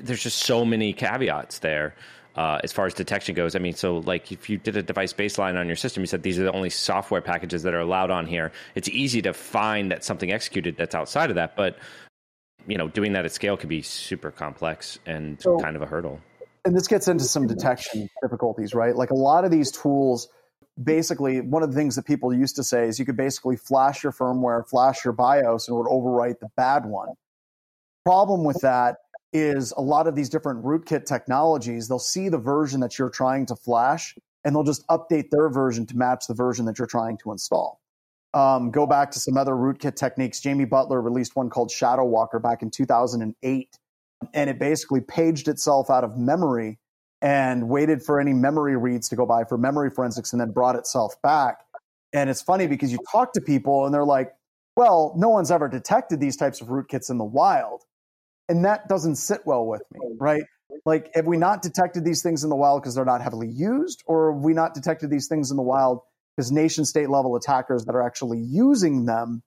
there's just so many caveats there. Uh, as far as detection goes, I mean, so like if you did a device baseline on your system, you said these are the only software packages that are allowed on here. It's easy to find that something executed that's outside of that, but you know, doing that at scale can be super complex and so, kind of a hurdle. And this gets into some detection difficulties, right? Like a lot of these tools, basically, one of the things that people used to say is you could basically flash your firmware, flash your BIOS, and it would overwrite the bad one. Problem with that is a lot of these different rootkit technologies, they'll see the version that you're trying to flash and they'll just update their version to match the version that you're trying to install. Um, go back to some other rootkit techniques. Jamie Butler released one called Shadow Walker back in 2008, and it basically paged itself out of memory and waited for any memory reads to go by for memory forensics and then brought itself back. And it's funny because you talk to people and they're like, well, no one's ever detected these types of rootkits in the wild and that doesn't sit well with me, right? Like, have we not detected these things in the wild because they're not heavily used, or have we not detected these things in the wild because nation state level attackers that are actually using them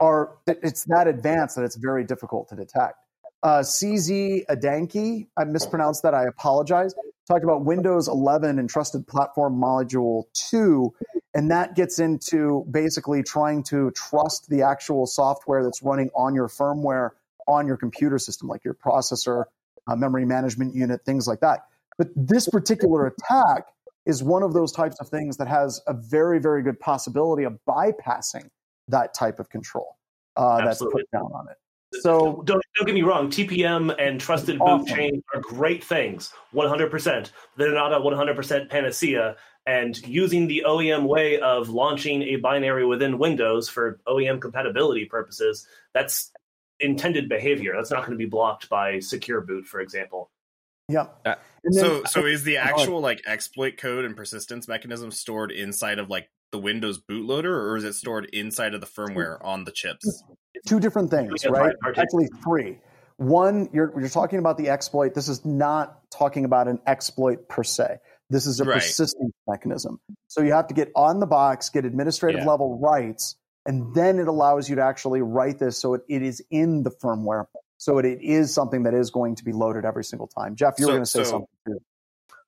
are, it's that advanced that it's very difficult to detect. Uh, CZ Adanki, I mispronounced that, I apologize, talked about Windows 11 and Trusted Platform Module 2, and that gets into basically trying to trust the actual software that's running on your firmware on your computer system, like your processor, uh, memory management unit, things like that. But this particular attack is one of those types of things that has a very, very good possibility of bypassing that type of control uh, that's put down on it. So don't, don't, get me wrong, TPM and trusted awesome. boot chain are great things, 100%. They're not a 100% panacea. And using the OEM way of launching a binary within Windows for OEM compatibility purposes, that's intended behavior. That's not going to be blocked by secure boot, for example. Yeah. Uh, so so is the actual like exploit code and persistence mechanism stored inside of like the Windows bootloader or is it stored inside of the firmware on the chips? Two different things, right? Actually three. One, you're you're talking about the exploit. This is not talking about an exploit per se. This is a right. persistence mechanism. So you have to get on the box, get administrative yeah. level rights, and then it allows you to actually write this so it, it is in the firmware. So it, it is something that is going to be loaded every single time. Jeff, you were so, going to say so, something too.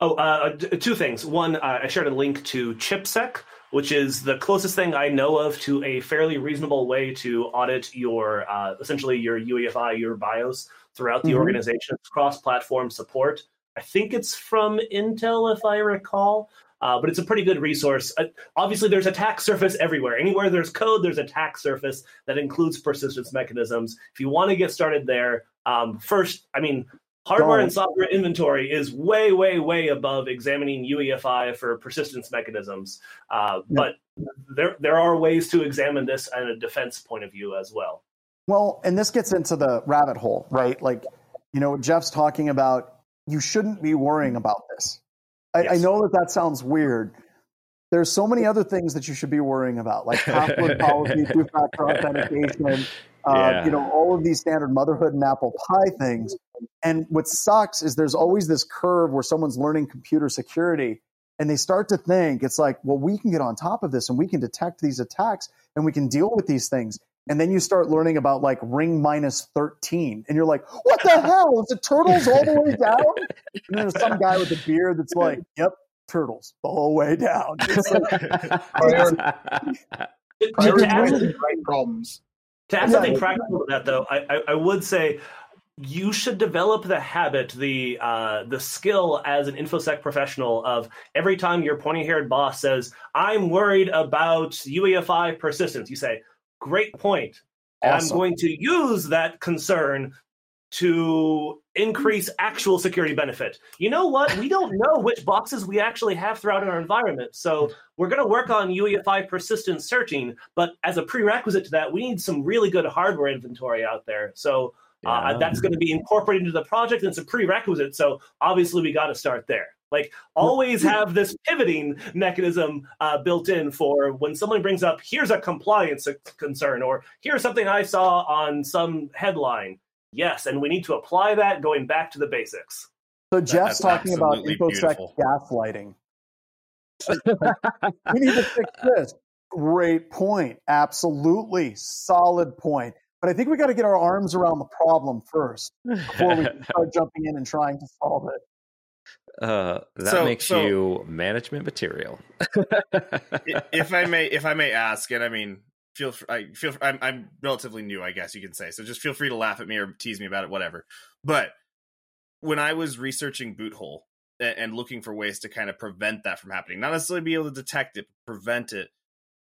Oh, uh, two things. One, uh, I shared a link to ChipSec, which is the closest thing I know of to a fairly reasonable way to audit your uh, essentially your UEFI, your BIOS throughout the mm-hmm. organization. Cross-platform support. I think it's from Intel, if I recall. Uh, but it's a pretty good resource. Uh, obviously, there's attack surface everywhere. Anywhere there's code, there's attack surface that includes persistence mechanisms. If you want to get started there, um, first, I mean, hardware and software inventory is way, way, way above examining UEFI for persistence mechanisms. Uh, But there, there are ways to examine this at a defense point of view as well. Well, and this gets into the rabbit hole, right? Like, you know, Jeff's talking about you shouldn't be worrying about this I, yes. I know that that sounds weird. There's so many other things that you should be worrying about, like password policy, two-factor authentication, uh, yeah. you know, all of these standard motherhood and apple pie things. And what sucks is there's always this curve where someone's learning computer security and they start to think it's like, well, we can get on top of this and we can detect these attacks and we can deal with these things. And then you start learning about like ring minus 13. And you're like, what the hell? Is it turtles all the way down? And there's some guy with a beard that's like, yep, turtles all the whole way down. It's right problems. To add something practical to that, though, I, I, I, would say you should develop the habit, the uh, the skill as an infosec professional of every time your pointy-haired boss says, "I'm worried about UEFI persistence," you say, Great point. Awesome. I'm going to use that concern to increase actual security benefit. You know what? We don't know which boxes we actually have throughout our environment. So we're going to work on UEFI persistent searching, but as a prerequisite to that, we need some really good hardware inventory out there. So uh, yeah. that's going to be incorporated into the project and it's a prerequisite. So obviously we got to start there. Like always have this pivoting mechanism uh, built in for when someone brings up, here's a compliance concern, or here's something I saw on some headline. Yes, and we need to apply that going back to the basics. So Jeff's talking about infosec gaslighting. we need to fix this. great point. Absolutely. Solid point. But I think we got to get our arms around the problem first before we start jumping in and trying to solve it. Uh, that so, makes so, you management material. if I may, if I may ask, and I mean, feel I feel I'm, I'm relatively new, I guess you can say. So just feel free to laugh at me or tease me about it, whatever. But when I was researching boot Boothole and looking for ways to kind of prevent that from happening, not necessarily be able to detect it, prevent it.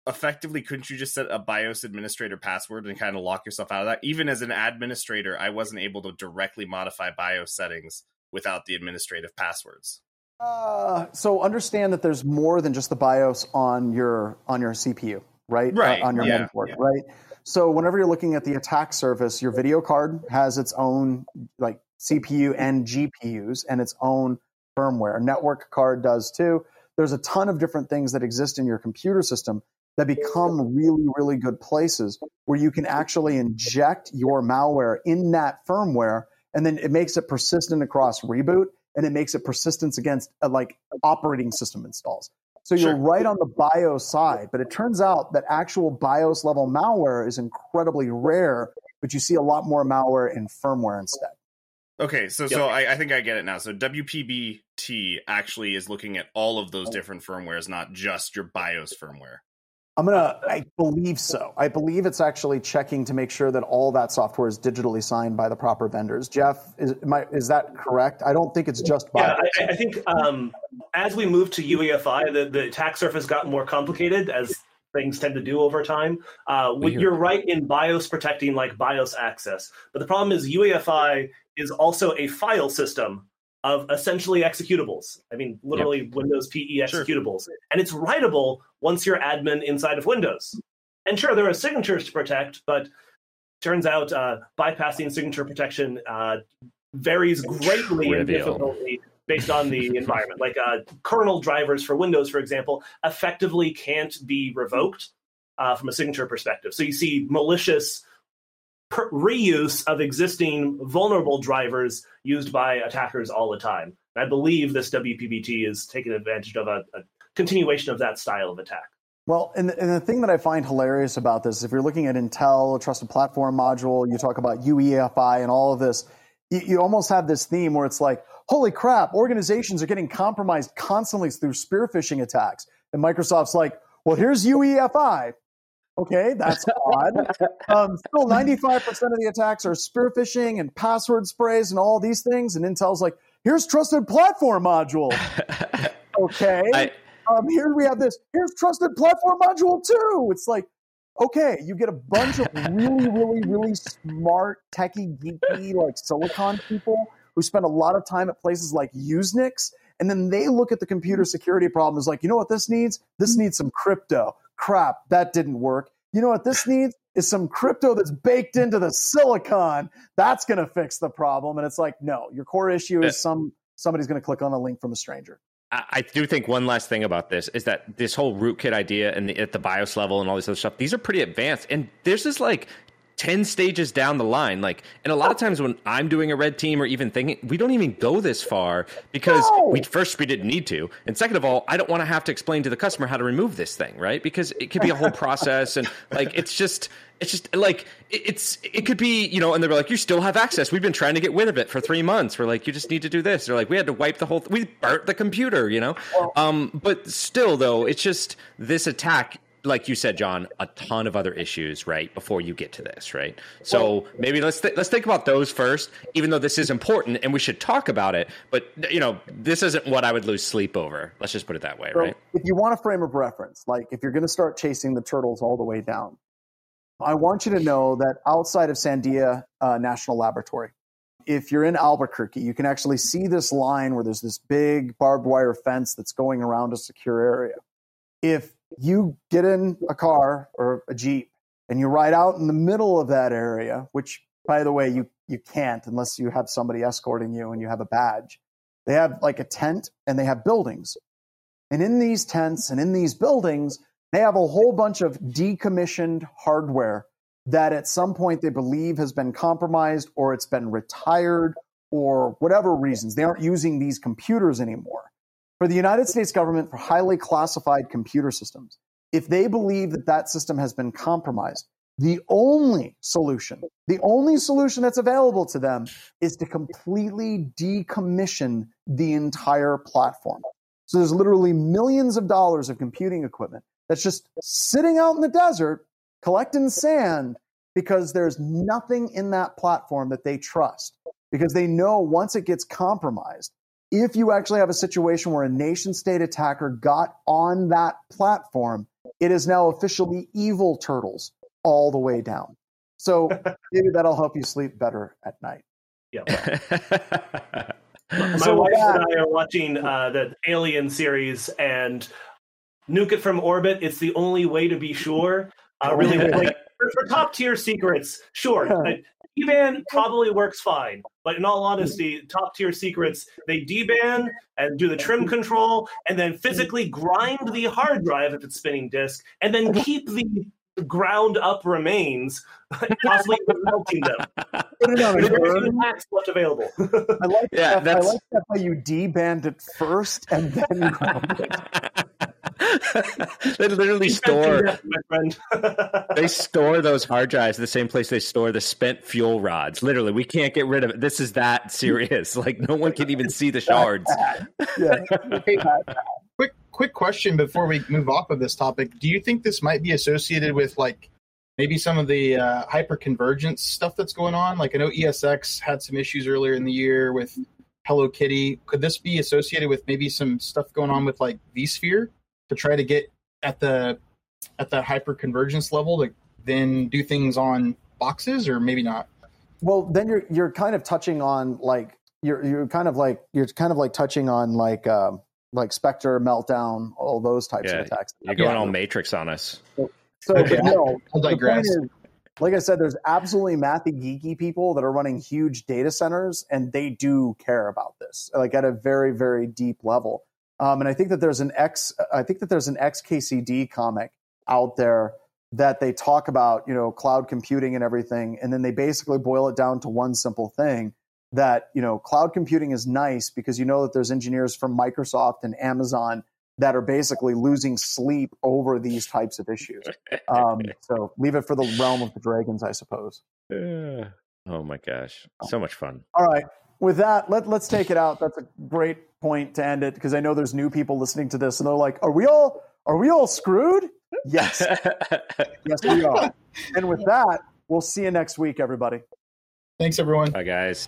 Effectively, couldn't you just set a BIOS administrator password and kind of lock yourself out of that? Even as an administrator, I wasn't able to directly modify BIOS settings without the administrative passwords. Uh, so understand that there's more than just the BIOS on your on your CPU, right? Right. Uh, on your yeah, motherboard, yeah. right? So whenever you're looking at the attack surface, your video card has its own like CPU and GPUs and its own firmware. Network card does too. There's a ton of different things that exist in your computer system that become really, really good places where you can actually inject your malware in that firmware and then it makes it persistent across reboot and it makes it persistence against uh, like operating system installs. So you're sure. right on the BIOS side, but it turns out that actual BIOS level malware is incredibly rare, but you see a lot more malware in firmware instead. Okay, so yep. so I, I, think I get it now. So WPBT actually is looking at all of those different firmwares, not just your BIOS firmware. I'm gonna. I believe so. I believe it's actually checking to make sure that all that software is digitally signed by the proper vendors. Jeff, is my, is that correct? I don't think it's just. Yeah, I, I, think um, as we move to UEFI, the, the attack surface got more complicated as things tend to do over time. Uh, you're right in BIOS protecting like BIOS access, but the problem is UEFI is also a file system of essentially executables. I mean, literally yep. Windows PE executables. Sure. And it's writable once you're admin inside of Windows. And sure, there are signatures to protect, but turns out uh, bypassing signature protection uh, varies greatly in difficulty based on the environment. Like uh, kernel drivers for Windows, for example, effectively can't be revoked uh, from a signature perspective. So you see malicious per- reuse of existing vulnerable drivers used by attackers all the time. And I believe this WPBT is taking advantage of a, a continuation of that style of attack. Well, and the, and the, thing that I find hilarious about this, if you're looking at Intel, Trusted Platform Module, you talk about UEFI and all of this, you, you almost have this theme where it's like, holy crap, organizations are getting compromised constantly through spear phishing attacks. And Microsoft's like, well, here's UEFI. Okay, that's odd. Um, still, 95% of the attacks are spear phishing and password sprays and all these things. And Intel's like, here's trusted platform module. Okay. I, um, here we have this. Here's trusted platform module too. It's like, okay, you get a bunch of really, really, really smart, techie, geeky, like silicon people who spend a lot of time at places like Usenix. And then they look at the computer security problem as like, you know what this needs? This needs some crypto crap, that didn't work. You know what this needs is some crypto that's baked into the silicon. That's going to fix the problem. And it's like, no, your core issue is some somebody's going to click on a link from a stranger. I do think one last thing about this is that this whole rootkit idea and the, at the BIOS level and all this other stuff, these are pretty advanced. And there's this like 10 stages down the line like and a lot of times when i'm doing a red team or even thinking we don't even go this far because no. we first we didn't need to and second of all i don't want to have to explain to the customer how to remove this thing right? Because it could be a whole process and like it's just it's just like it's it could be you know and they're like you still have access. We've been trying to get rid of it for three months. We're like you just need to do this. They're like we had to wipe the whole th- we burnt the computer you know? Um but still though it's just this attack like you said, John, a ton of other issues, right? Before you get to this, right? So maybe let's th- let's think about those first. Even though this is important and we should talk about it, but you know, this isn't what I would lose sleep over. Let's just put it that way, so right? If you want a frame of reference, like if you're going to start chasing the turtles all the way down, I want you to know that outside of Sandia uh, National Laboratory, if you're in Albuquerque, you can actually see this line where there's this big barbed wire fence that's going around a secure area. If you get in a car or a Jeep and you ride out in the middle of that area, which by the way, you, you can't unless you have somebody escorting you and you have a badge. They have like a tent and they have buildings. And in these tents and in these buildings, they have a whole bunch of decommissioned hardware that at some point they believe has been compromised or it's been retired or whatever reasons. They aren't using these computers anymore. For the United States government, for highly classified computer systems, if they believe that that system has been compromised, the only solution, the only solution that's available to them is to completely decommission the entire platform. So there's literally millions of dollars of computing equipment that's just sitting out in the desert collecting sand because there's nothing in that platform that they trust. Because they know once it gets compromised, if you actually have a situation where a nation state attacker got on that platform, it is now officially evil turtles all the way down. So maybe that'll help you sleep better at night. Yeah. My so wife and I are watching uh, the Alien series and nuke it from orbit. It's the only way to be sure. Uh, really, like, for, for, top tier secrets, sure. D-ban probably works fine, but in all honesty, top tier secrets they D-ban and do the trim control, and then physically grind the hard drive if it's spinning disk, and then keep the ground up remains, possibly melting them. Put it on a packs left available. I like yeah, that. That's... I like that how you deband it first and then ground it. They literally store my friend. they store those hard drives the same place they store the spent fuel rods. Literally, we can't get rid of it. This is that serious. Like no one can even see the shards. yeah quick question before we move off of this topic. Do you think this might be associated with like maybe some of the uh, hyperconvergence stuff that's going on? Like I know ESX had some issues earlier in the year with Hello Kitty. Could this be associated with maybe some stuff going on with like vSphere to try to get at the at the hyperconvergence level to then do things on boxes or maybe not? Well, then you're you're kind of touching on like you're you're kind of like you're kind of like touching on like um, like Spectre, Meltdown, all those types yeah, of attacks. You're going yeah. all Matrix on us. So, so okay. no, I'll digress. Is, like I said, there's absolutely mathy geeky people that are running huge data centers, and they do care about this, like at a very, very deep level. Um, and I think that there's an X, I think that there's an XKCD comic out there that they talk about, you know, cloud computing and everything, and then they basically boil it down to one simple thing, that you know cloud computing is nice because you know that there's engineers from Microsoft and Amazon that are basically losing sleep over these types of issues. Um, so leave it for the realm of the dragons, I suppose. Yeah. Oh my gosh, so much fun! All right, with that, let let's take it out. That's a great point to end it because I know there's new people listening to this and they're like, "Are we all are we all screwed?" Yes, yes, we are. And with that, we'll see you next week, everybody. Thanks, everyone. Bye, guys.